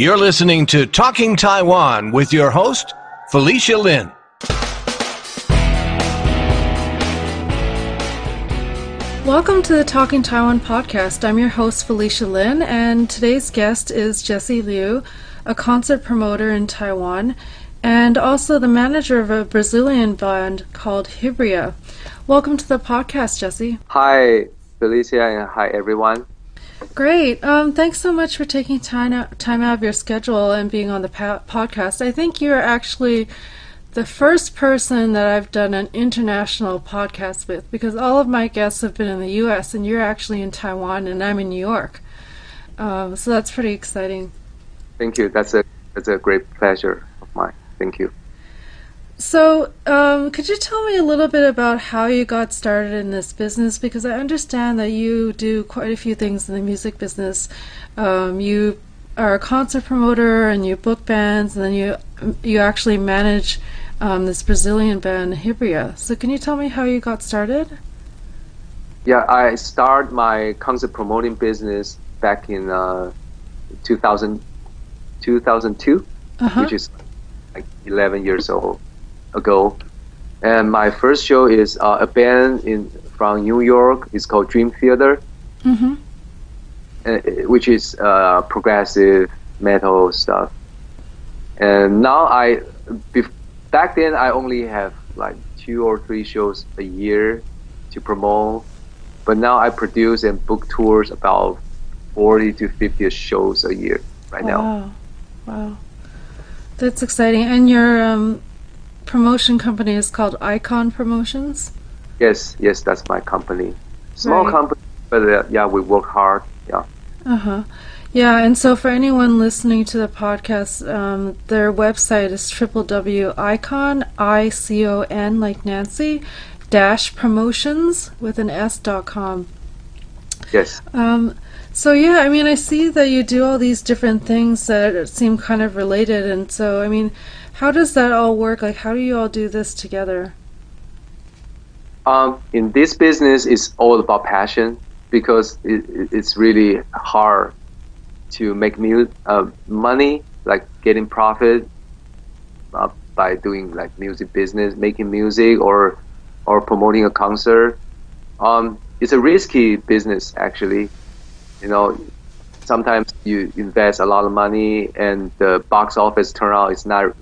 You're listening to Talking Taiwan with your host, Felicia Lin. Welcome to the Talking Taiwan podcast. I'm your host, Felicia Lin, and today's guest is Jesse Liu, a concert promoter in Taiwan and also the manager of a Brazilian band called Hibria. Welcome to the podcast, Jesse. Hi, Felicia, and hi, everyone. Great. Um, thanks so much for taking time out, time out of your schedule and being on the pa- podcast. I think you're actually the first person that I've done an international podcast with because all of my guests have been in the U.S. and you're actually in Taiwan and I'm in New York. Um, so that's pretty exciting. Thank you. That's a that's a great pleasure of mine. Thank you. So, um, could you tell me a little bit about how you got started in this business? Because I understand that you do quite a few things in the music business. Um, you are a concert promoter and you book bands, and then you you actually manage um, this Brazilian band Hibria. So can you tell me how you got started? Yeah, I started my concert promoting business back in uh, 2000, 2002, uh-huh. which is like 11 years old ago. And my first show is uh, a band in from New York. It's called Dream Theater. Mm-hmm. Uh, which is uh, progressive metal stuff. And now I, back then I only have like two or three shows a year to promote, but now I produce and book tours about 40 to 50 shows a year right wow. now. Wow, that's exciting. And your um, promotion company is called Icon Promotions. Yes, yes, that's my company. Small right. company, but uh, yeah, we work hard yeah. Uh huh. Yeah, and so for anyone listening to the podcast, um, their website is www.icon, I C O N, like Nancy, dash promotions with an S dot com. Yes. Um, so yeah, I mean, I see that you do all these different things that seem kind of related, and so I mean, how does that all work? Like, how do you all do this together? Um, in this business, it's all about passion because it, it's really hard to make mu- uh, money, like getting profit uh, by doing like music business, making music or or promoting a concert. Um, it's a risky business actually. You know, sometimes you invest a lot of money and the box office turnout is not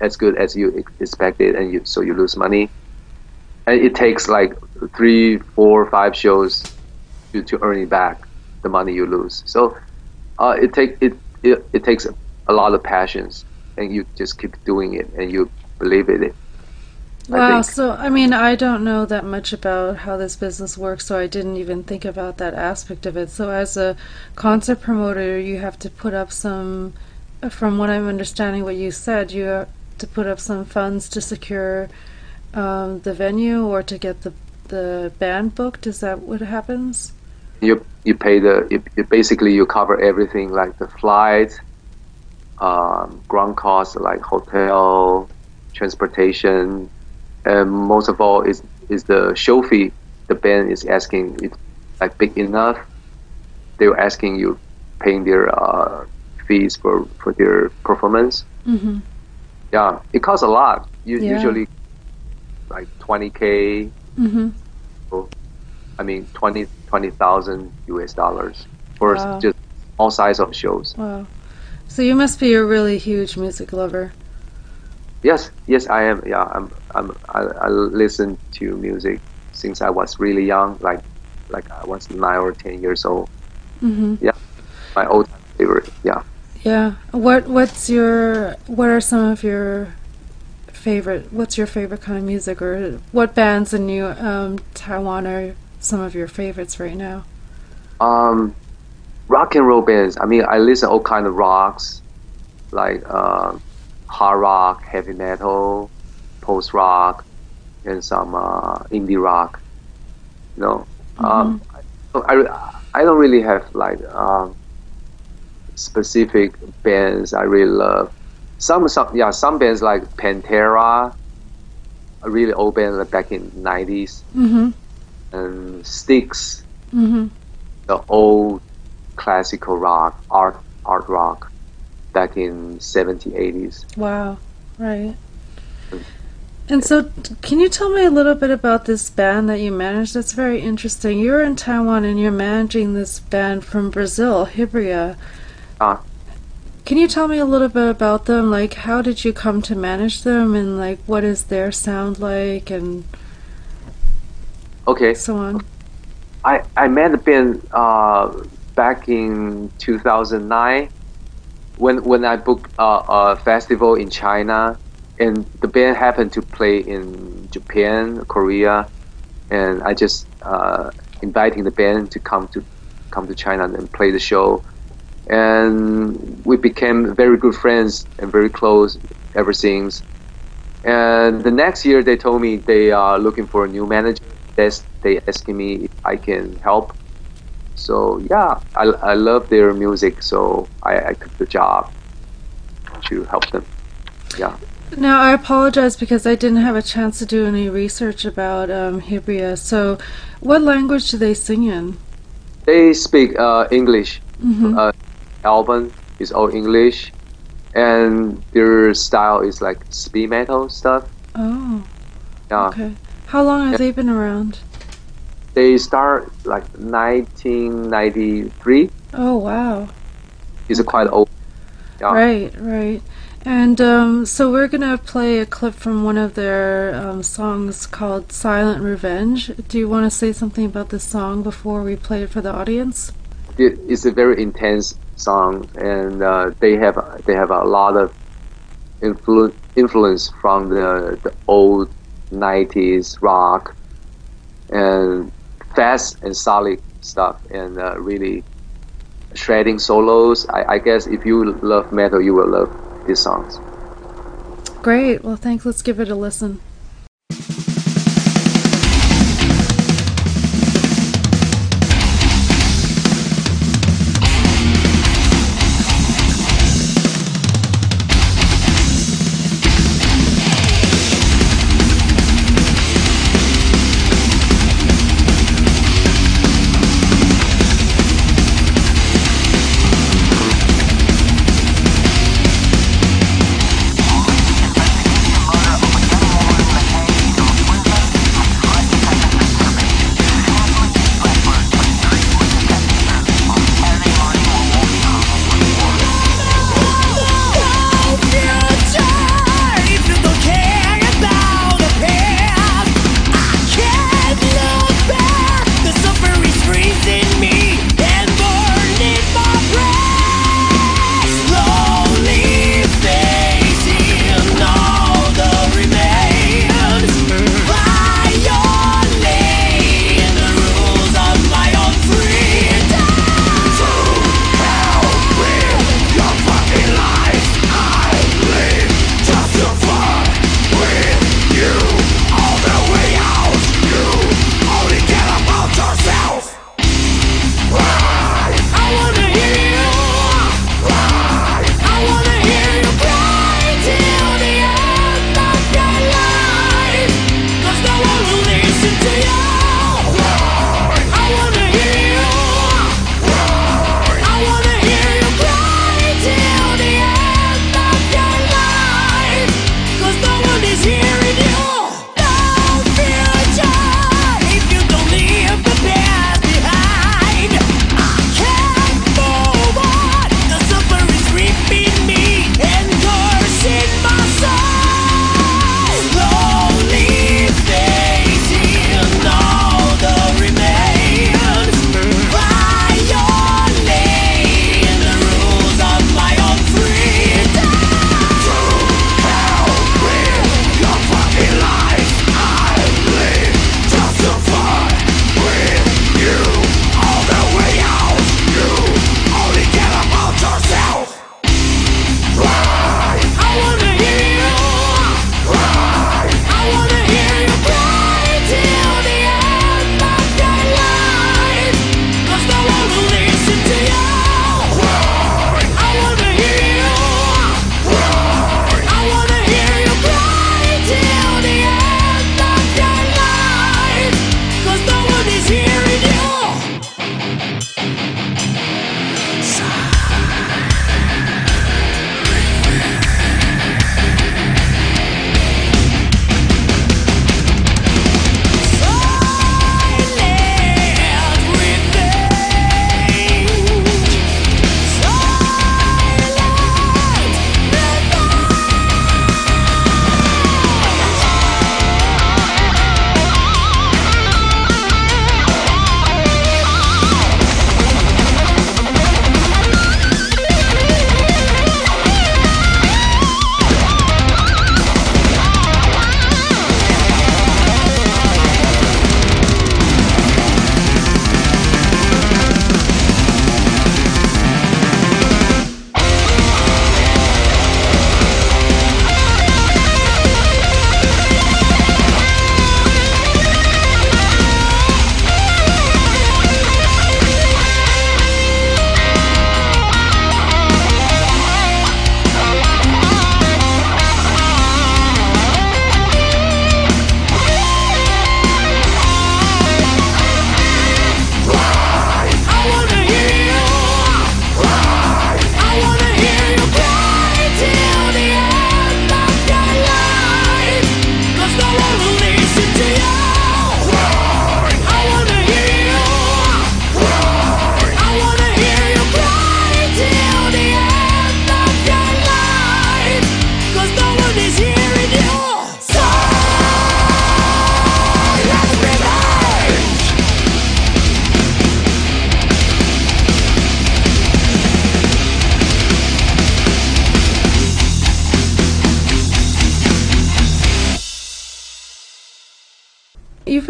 as good as you expected, and you so you lose money. And it takes like three, four, five shows to, to earning back the money you lose. So uh, it take it, it it takes a lot of passions, and you just keep doing it, and you believe in it. Wow. I so I mean, I don't know that much about how this business works, so I didn't even think about that aspect of it. So as a concert promoter, you have to put up some. From what I'm understanding, what you said, you have to put up some funds to secure um, the venue or to get the the band booked. Is that what happens? you you pay the you, you basically you cover everything like the flight, um, ground costs like hotel, transportation, and most of all is is the show fee. The band is asking it's like big enough. They were asking you paying their uh, fees for for their performance. Mm-hmm. Yeah, it costs a lot. You, yeah. Usually like twenty k. Mm-hmm. I mean, 20, 20,000 US dollars for wow. just all size of shows. Wow. So you must be a really huge music lover. Yes, yes, I am. Yeah, I'm. I'm. I, I listen to music since I was really young, like, like I was nine or ten years old. Mm-hmm. Yeah, my old favorite. Yeah. Yeah. What What's your What are some of your favorite? What's your favorite kind of music, or what bands in New um, Taiwan are some of your favorites right now? Um, rock and roll bands. I mean, I listen all kind of rocks, like uh, hard rock, heavy metal, post rock, and some uh, indie rock. You know, mm-hmm. um, I, I don't really have like um, specific bands I really love. Some some yeah some bands like Pantera, a really old band like back in 90s. Mm-hmm and Styx, mm-hmm. the old classical rock, art art rock. Back in 70s, 80s. Wow, right. And so, can you tell me a little bit about this band that you managed? That's very interesting. You're in Taiwan and you're managing this band from Brazil, Hibria. Ah. Can you tell me a little bit about them? Like, how did you come to manage them, and like, what is their sound like, and Okay, so on? I, I met the band uh, back in 2009 when when I booked a festival in China, and the band happened to play in Japan, Korea, and I just uh, inviting the band to come to come to China and play the show, and we became very good friends and very close ever since. And the next year, they told me they are looking for a new manager. They they asking me if I can help. So yeah, I, I love their music, so I, I took the job to help them. Yeah. Now, I apologize because I didn't have a chance to do any research about um, Hibria. So, what language do they sing in? They speak uh, English. hmm Uh, album is all English, and their style is like speed metal stuff. Oh, Yeah. okay. How long have they been around? They start like 1993. Oh, wow. It's a quite old. Yeah. Right, right. And um, so we're gonna play a clip from one of their um, songs called "Silent Revenge." Do you want to say something about this song before we play it for the audience? it, it's a very intense song, and uh, they have they have a lot of influ- influence from the the old '90s rock and fast and solid stuff, and uh, really shredding solos. I, I guess if you love metal, you will love these songs. Great. Well, thanks. Let's give it a listen.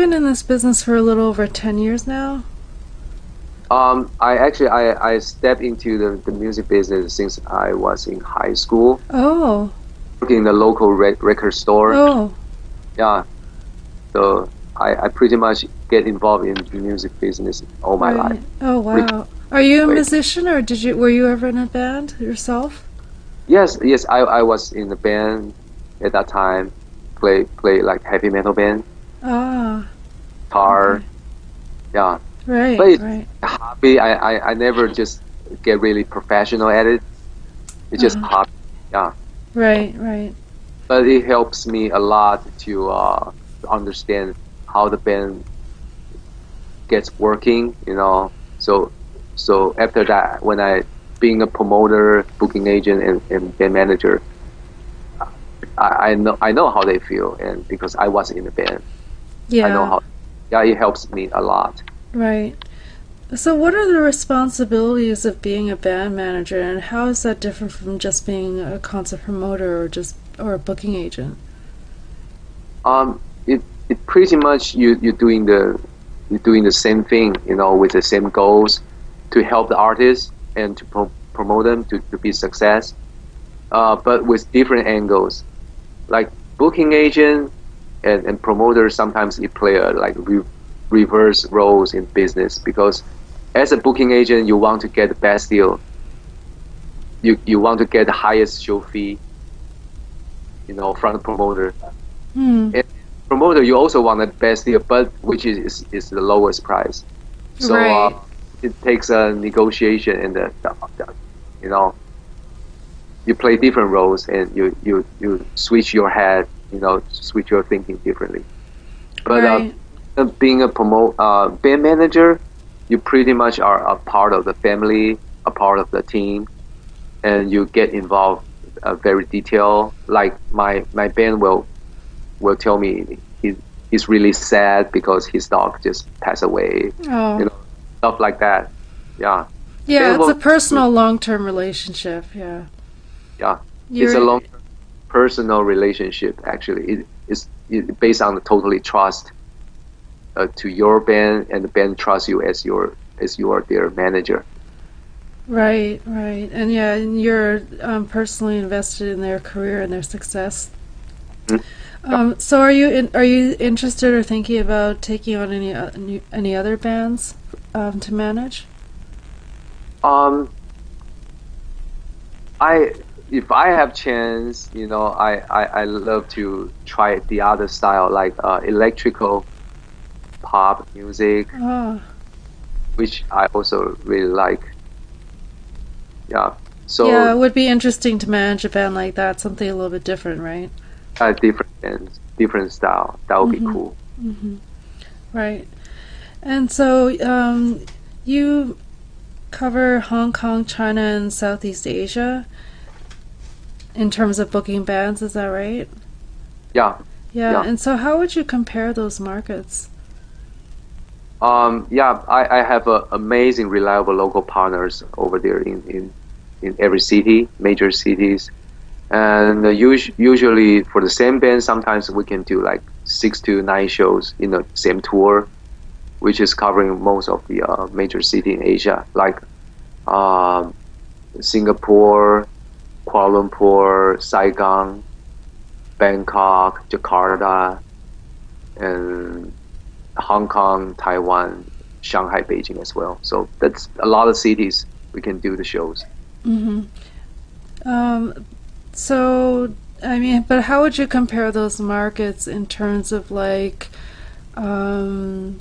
Been in this business for a little over ten years now. Um, I actually I, I stepped into the, the music business since I was in high school, Oh, working in the local re- record store. oh, Yeah, so I, I pretty much get involved in the music business all my right. life. Oh, wow. Are you a Wait. musician, or did you were you ever in a band yourself? Yes, yes, I, I was in the band at that time. Play play like heavy metal band, Ah, guitar. Okay. Yeah, right, But it's right. hobby. I, I, I never just get really professional at it. It's just Uh-huh. hobby. Yeah, Right, right. but it helps me a lot to uh, to understand how the band gets working. You know, so so after that, when I being a promoter, booking agent, and, and band manager, I, I know I know how they feel, and because I was in the band, Yeah. I know how. Yeah, it helps me a lot. Right. So, what are the responsibilities of being a band manager, and how is that different from just being a concert promoter or just or a booking agent? Um, it it pretty much you you're doing the you're doing the same thing, you know, with the same goals to help the artists and to pro- promote them to, to be success, uh, but with different angles. Like booking agent and, and promoter, sometimes you play a like re- reverse roles in business because as a booking agent, you want to get the best deal. You you want to get the highest show fee. You know, from the promoter Hmm. promoter, you also want the best deal, but which is is, is the lowest price. So Right. uh, it takes a negotiation, and the, the, the- you know you play different roles, and you you you switch your head, you know, switch your thinking differently. But right. uh, uh, being a promote uh, band manager, you pretty much are a part of the family, a part of the team, and you get involved uh, very detailed. Like my my band will will tell me he, he's really sad because his dog just passed away, oh. you know, stuff like that. Yeah, yeah, it's a personal, long-term relationship. Yeah. yeah. You're, it's a long personal relationship. Actually, it is it based on the totally trust uh, to your band, and the band trusts you as your as you are their manager. Right, right, and yeah, and you're um, personally invested in their career and their success. Mm. Um, so, are you in, are you interested or thinking about taking on any any- any other bands um, to manage? Um, I if I have chance, you know, I, I, I love to try the other style like uh, electrical pop music, Oh, which I also really like. Yeah. So yeah, it would be interesting to manage a band like that, something a little bit different, right? uh, different different style. That would Mhm. be cool. hmm Right. And so um, you cover Hong Kong, China, and Southeast Asia in terms of booking bands, is that right? Yeah. Yeah. Yeah. And so how would you compare those markets? Um, yeah, I, I have uh, amazing, reliable local partners over there in, in, in every city, major cities. And uh, us- usually for the same band, sometimes we can do like six to nine shows in the same tour, which is covering most of the uh, major city in Asia, like um, Singapore, Kuala Lumpur, Saigon, Bangkok, Jakarta, and Hong Kong, Taiwan, Shanghai, Beijing as well. So that's a lot of cities we can do the shows. hmm Um, so, I mean, but how would you compare those markets in terms of like, um,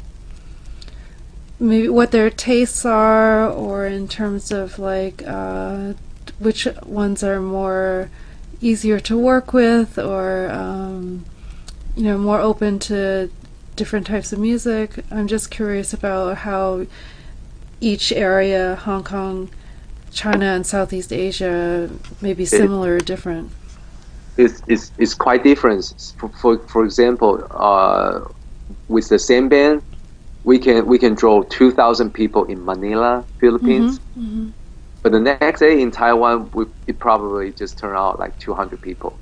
maybe what their tastes are, or in terms of like, uh, which ones are more easier to work with, or, um, you know, more open to different types of music? I'm just curious about how each area, Hong Kong, China and Southeast Asia may be similar or different. It's, it's, it's quite different. For, for, for example, uh, with the same band, we can we can draw 2,000 people in Manila, Philippines. hmm But the next day in Taiwan, we, it probably just turn out like 200 people.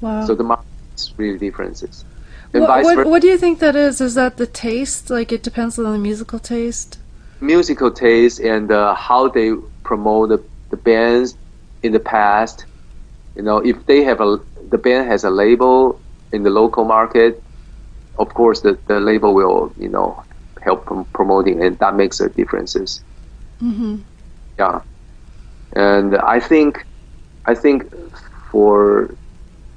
Wow. So the market is really differences. and What, what, what do you think that is? Is that the taste? Like it depends on the musical taste? musical taste and uh, how they promote the, the bands in the past. You know, if they have a the band has a label in the local market, of course the, the label will you know help prom- promoting and that makes a differences. Mm-hmm. Yeah, and I think I think for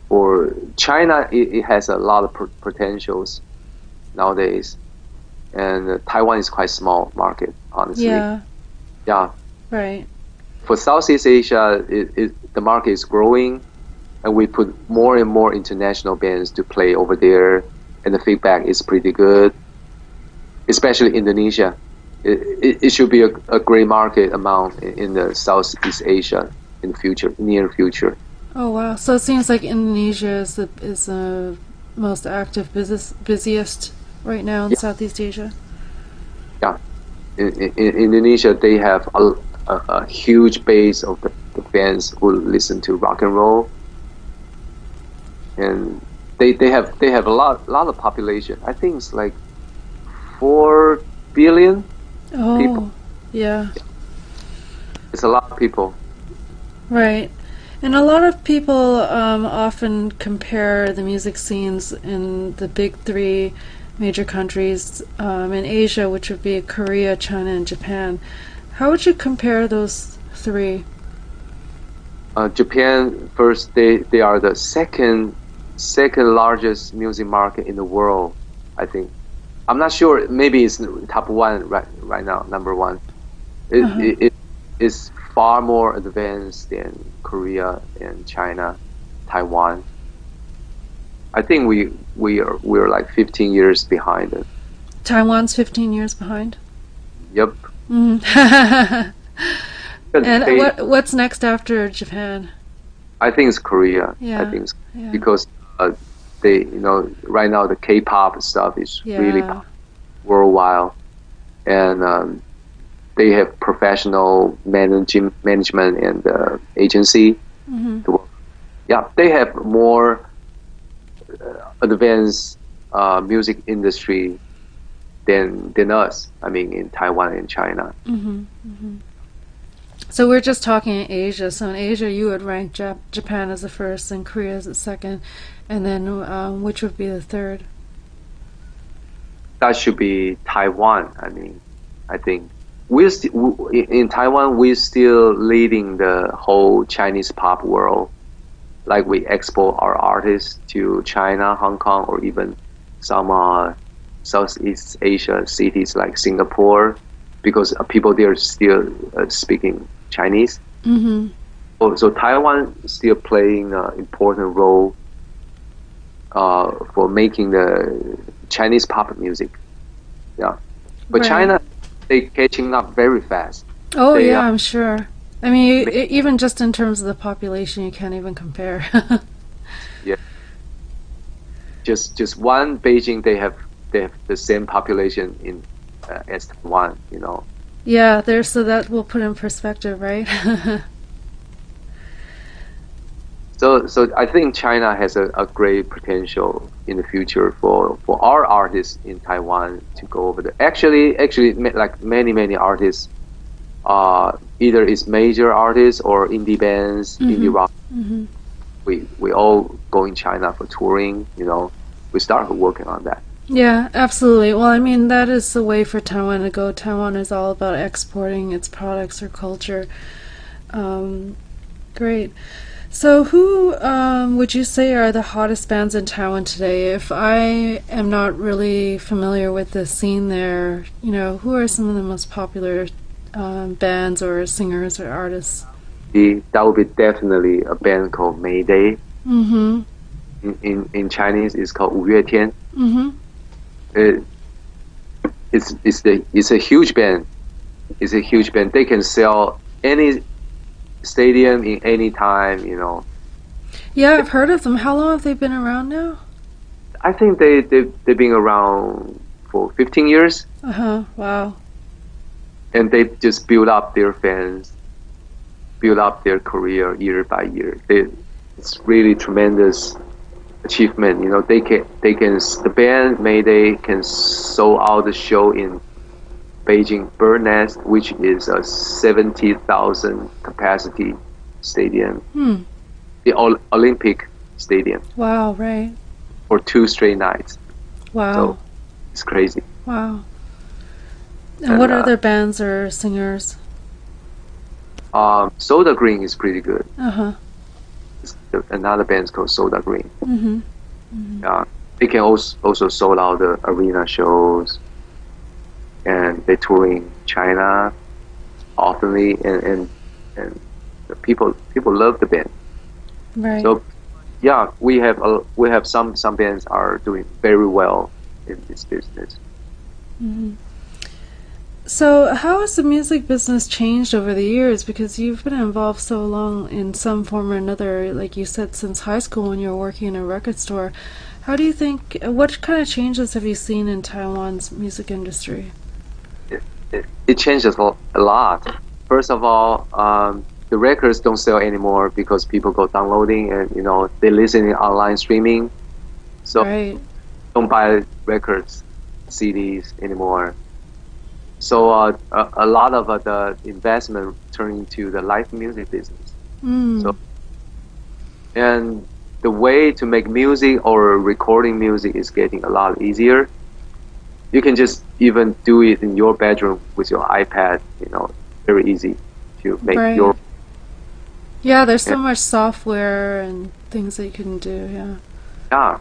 for China it, it has a lot of potentials nowadays, and uh, Taiwan is quite small market honestly. Yeah. Yeah. Right. For Southeast Asia, it, it, the market is growing, and we put more and more international bands to play over there, and the feedback is pretty good. Especially Indonesia, it, it, should be a, a great market amount in, the Southeast Asia in the future, near future. Oh wow! So it seems like Indonesia is the is the most active business busiest right now in Yeah. Southeast Asia. In, in, in Indonesia, they have a, a, a huge base of the, the fans who listen to rock and roll, and they, they have they have a lot lot of population. I think it's like four billion. Oh, People. yeah, It's a lot of people. right. And a lot of people um, often compare the music scenes in the big three major countries um, in Asia, which would be Korea, China, and Japan. How would you compare those three? Uh, Japan first, they, they are the second second largest music market in the world. I think. I'm not sure. Maybe it's top one right right now, number one. It, Uh-huh. it, it is far more advanced than Korea and China, Taiwan. I think we we are we're like 15 years behind it. Taiwan's 15 years behind. Yep. Mm. And they- what what's next after Japan? I think it's Korea. Yeah. I think it's Yeah. because uh, they, you know, right now the K-pop stuff is really worldwide, and um, they have professional managing management and uh, agency. hmm Yeah, they have more uh, advanced uh, music industry than than us. I mean, in Taiwan and China. hmm hmm So we're just talking in Asia. So in Asia, you would rank Jap- Japan as the first, and Korea as the second, and then um, which would be the third? that should be Taiwan. I mean, I think we're st- in Taiwan. We're still leading the whole Chinese pop world. Like we export our artists to China, Hong Kong, or even some uh, Southeast Asia cities like Singapore, because uh, people there still uh, speaking Chinese. Mm-hmm. So, so Taiwan is still playing an important role uh, for making the Chinese pop music. Yeah, but Right. China they catching up very fast. Oh They yeah, are- I'm sure. I mean, e- even just in terms of the population, you can't even compare. Yeah, just just one Beijing they have they have the same population in uh, as Taiwan. You know. yeah, there. So that will put in perspective, right? So so I think China has a, a great potential in the future for, for our artists in Taiwan to go over there. Actually actually like many many artists, uh, either is major artists or indie bands, indie Mhm. rock. hmm We we all go in China for touring. You know, we started working on that. Yeah, absolutely. Well, I mean, that is the way for Taiwan to go. Taiwan is all about exporting its products or culture. Um, great. So, who um, would you say are the hottest bands in Taiwan today? If I am not really familiar with the scene there, you know, who are some of the most popular um, bands or singers or artists? The, that would be definitely a band called Mayday. Mm-hmm. In, in, in Chinese, it's called Wu Yuetian. Mm-hmm. It, it's, it's, the, it's a huge band. It's a huge band. They can sell any stadium in any time. You know, Yeah, I've heard of them. How long have they been around now? I think they they they've been around for 15 years, Uh huh. Wow. and they just build up their fans, build up their career year by year. They, it's really tremendous achievement. You know, they can they can the band Mayday can sold out the show in Beijing Bird Nest, which is a seventy thousand capacity stadium, Hmm. the Ol- Olympic stadium Wow. Right. for two straight nights. Wow. So it's crazy. wow. And, and, what uh, other bands or singers? Um, Soda Green is pretty good. Uh huh. Another band called Soda Green. Mm-hmm. Uh, they can also also sold out the arena shows, and in China oftenly, and and and the people people love the band. Right. So yeah, we have a, we have some some bands are doing very well in this business. Mhm. So, how has the music business changed over the years? Because you've been involved so long in some form or another, like you said, since high school when you were working in a record store. How do you think, what kind of changes have you seen in Taiwan's music industry? It, it changes a lot. First of all, um, the records don't sell anymore because people go downloading and you know they listen in online streaming. So right. don't buy records, CDs anymore. So uh, a, a lot of uh, the investment turned into the live music business. Mm. So- And the way to make music or recording music is getting a lot easier. You can just even do it in your bedroom with your iPad. You know, very easy to make Right. your yeah, there's so yeah. much software and things that you can do. Yeah. yeah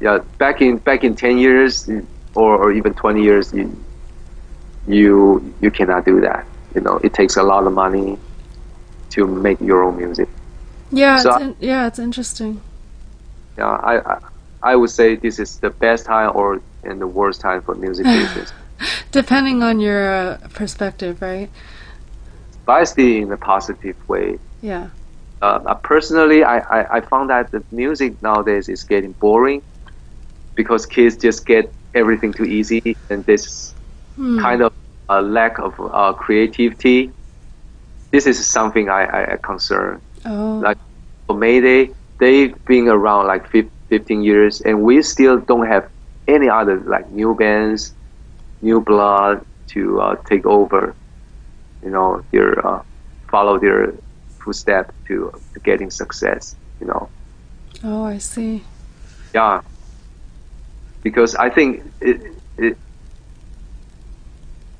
yeah back in back in 10 years or, or even 20 years you you you cannot do that you know it takes a lot of money to make your own music Yeah. So it's in, yeah. It's interesting. yeah I, I I would say this is the best time or and the worst time for music business Depending on your uh, perspective, right? but I see in a positive way Yeah. uh, uh, personally I, I, I found that the music nowadays is getting boring because kids just get everything too easy and this Hmm. kind of a lack of uh, creativity. This is something I, I, I concern. Oh. Like for Mayday, they've been around like 15 years, and we still don't have any other like new bands, new blood to uh, take over. You know, their uh, follow their footsteps to, to getting success. You know, oh, I see. yeah. Because I think it, it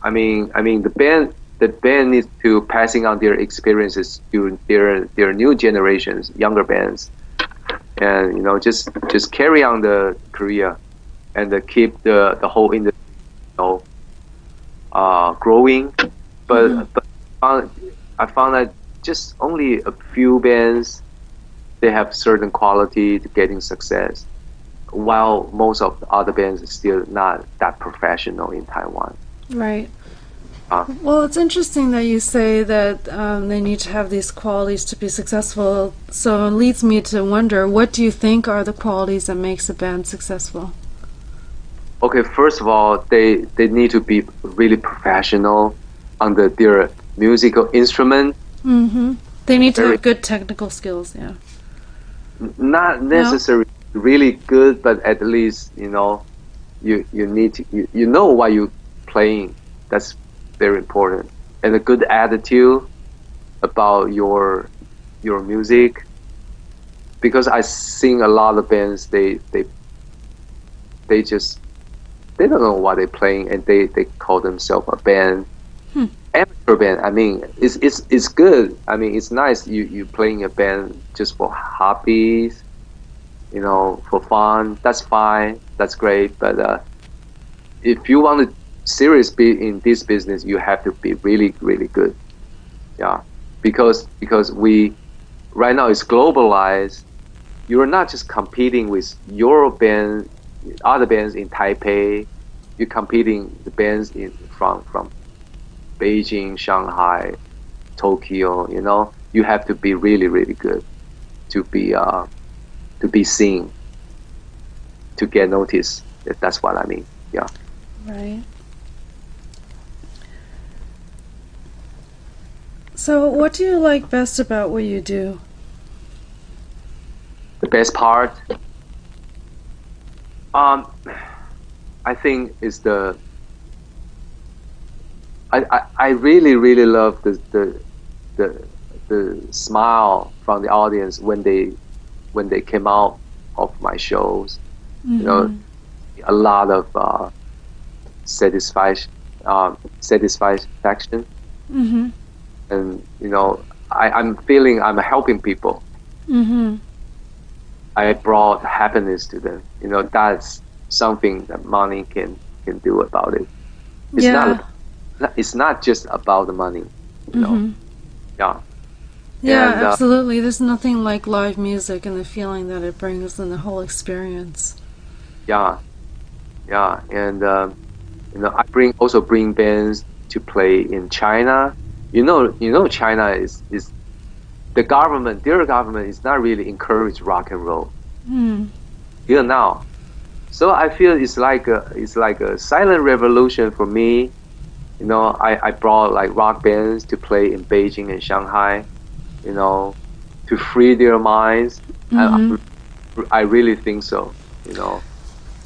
I mean, I mean the band the band needs to passing on their experiences to their their new generations, younger bands, and you know just just carry on the career and uh, keep the the whole industry you know uh, growing. But Mhm. but I found that just only a few bands they have certain quality to getting success, while most of the other bands are still not that professional in Taiwan. Right. Uh. well, it's interesting that you say that um, they need to have these qualities to be successful. So it leads me to wonder, what do you think are the qualities that makes a band successful? Okay, first of all, they they need to be really professional on the, their musical instrument. Mm-hmm. They need to Very- have good technical skills. Yeah. Not necessarily really good, but at least you know, you you need to you, you know why you playing. That's very important, and a good attitude about your your music. Because I sing a lot of bands, they they they just they don't know what they're playing, and they they call themselves a band. Hmm. Amateur band. I mean, it's it's it's good. I mean, it's nice. You you playing a band just for hobbies, you know, for fun. That's fine. That's great. But uh, if you want to serious be in this business, you have to be really really good. Yeah, because because we right now it's globalized. You're not just competing with your band, other bands in Taipei. You're competing the bands in from from Beijing, Shanghai, Tokyo. You know, you have to be really really good to be uh, to be seen, to get noticed. That's what I mean. Yeah. Right. So, what do you like best about what you do? The best part, Um, I think it's the. I, I, I really really love the, the the the smile from the audience when they when they came out of my shows. You know, a lot of uh, satisfaction um, satisfaction Mm-hmm. and you know I, I'm feeling I'm helping people. Mm-hmm. I brought happiness to them. You know, that's something that money can can do about it. It's Yeah. not it's not just about the money. You know, Mhm. yeah. Yeah, And, uh, absolutely. There's nothing like live music and the feeling that it brings and the whole experience. Yeah, yeah, and um, you know, I bring also bring bands to play in China. You know, you know, China is is the government. Their government is not really encourage rock and roll Mm. till now. So I feel it's like a it's like a silent revolution for me. You know, I, I brought like rock bands to play in Beijing and Shanghai. You know, to free their minds. Mhm. I, I really think so. You know.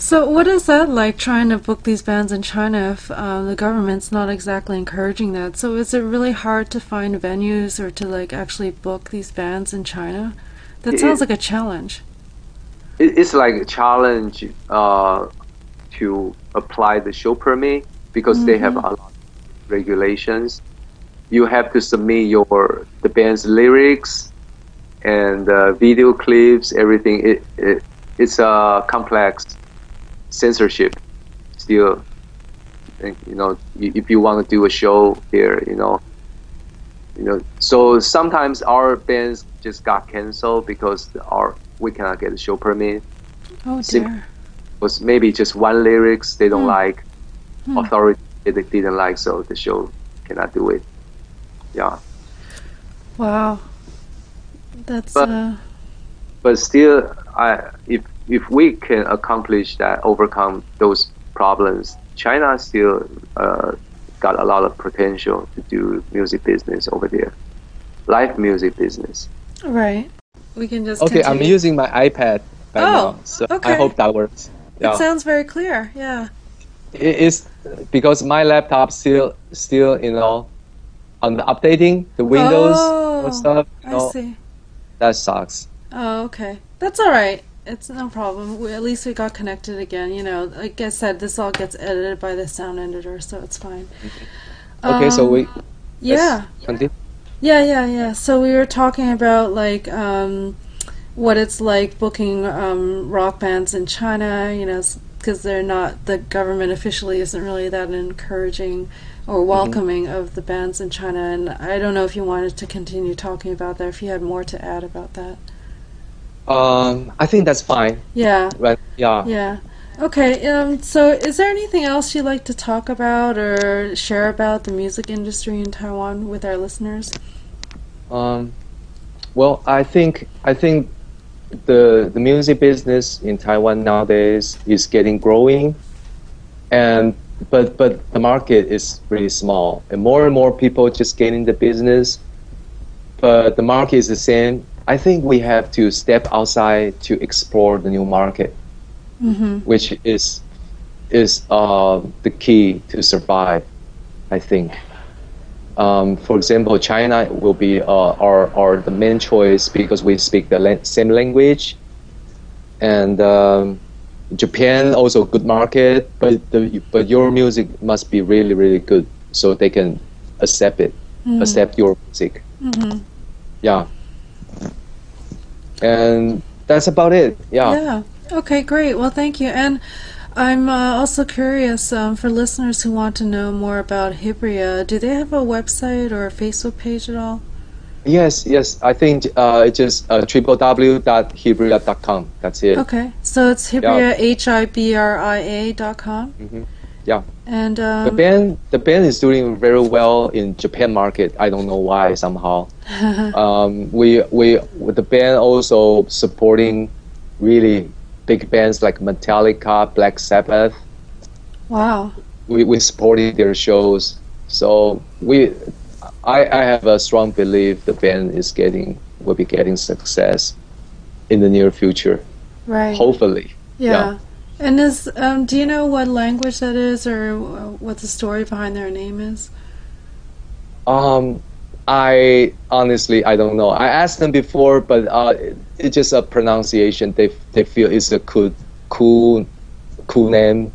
So, what is that like trying to book these bands in China if um, the government's not exactly encouraging that? So, is it really hard to find venues or to like actually book these bands in China? That It sounds like a challenge. it, it's like a challenge uh, to apply the show permit because they have a lot of regulations. You have to submit your the band's lyrics and uh, video clips, everything. It, it it's a complex censorship still. You know, if you want to do a show here, you know, you know. So sometimes our bands just got canceled because our we cannot get a show permit Oh dear. was maybe just one lyrics they don't Hmm. like, Hmm. authority they didn't like, so the show cannot do it. Yeah, Wow. That's But- uh, but still, I if if we can accomplish that, overcome those problems, China still uh, got a lot of potential to do music business over there, live music business. right. We can just Okay, I'm using my iPad right Oh, now, so okay. I hope that works. It sounds very clear. Yeah. it is because my laptop still still you know on the updating the Windows Oh, stuff. You I see. that sucks. Oh, okay. That's all right. It's no problem. We, at least we got connected again. You know, like I said, this all gets edited by the sound editor, so it's fine. Okay, so Um, we Yeah. continue. Yeah, yeah, yeah. So we were talking about like um, what it's like booking um, rock bands in China. You know, because they're not the government officially isn't really that encouraging or welcoming of the bands in China. And I don't know if you wanted to continue talking about that. If you had more to add about that. Um, I think that's fine. Yeah. Right? Yeah. Yeah. Okay. Um, so, is there anything else you'd like to talk about or share about the music industry in Taiwan with our listeners? Um, well, I think I think the the music business in Taiwan nowadays is getting growing, and but but the market is really small, and more and more people just get in the business. But the market is the same. I think we have to step outside to explore the new market, Mm-hmm. which is is uh, the key to survive. I think. Um, for example, China will be uh, our, our the main choice because we speak the la- same language, and um, Japan also good market, but the, but your music must be really really good so they can accept it, accept your music. Mm-hmm. Yeah, and that's about it. Yeah. Yeah. Okay, great. Well, thank you. And I'm uh, also curious um, for listeners who want to know more about Hibria, do they have a website or a Facebook page at all? Yes, yes. I think uh, it's just uh, www.hibria.com. That's it. Okay. So it's Hibria, H I B R I A dot com. Mhm. Yeah. And The um, band, the band is doing very well in Japan market. I don't know why somehow. um, we we with the band also supporting really big bands like Metallica, Black Sabbath. wow. We we supporting their shows. So we, I I have a strong belief the band is getting will be getting success in the near future. Right. Hopefully. Yeah. And is um, do you know what language that is, or what the story behind their name is? Um, I honestly I don't know. I asked them before, but uh, it's just a pronunciation. They they feel it's a cool cool cool name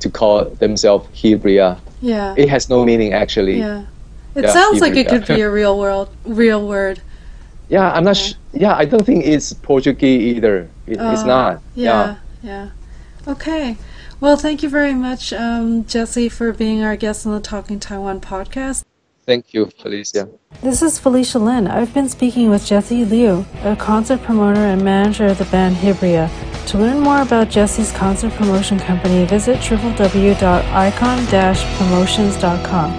to call themselves Hibria. Yeah. It has no meaning actually. Yeah. It Yeah, sounds like it could be a real world, real word. Yeah, I'm not. Sh- yeah, I don't think it's Portuguese either. It, it's Oh, not. Yeah, yeah. Okay. Well, thank you very much, um, Jesse, for being our guest on the Talking Taiwan podcast. Thank you, Felicia. This is Felicia Lin. I've been speaking with Jesse Liu, a concert promoter and manager of the band Hibria. To learn more about Jesse's concert promotion company, visit www.icon-promotions.com.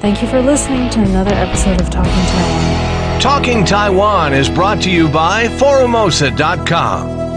Thank you for listening to another episode of Talking Taiwan. Talking Taiwan is brought to you by Forumosa.com.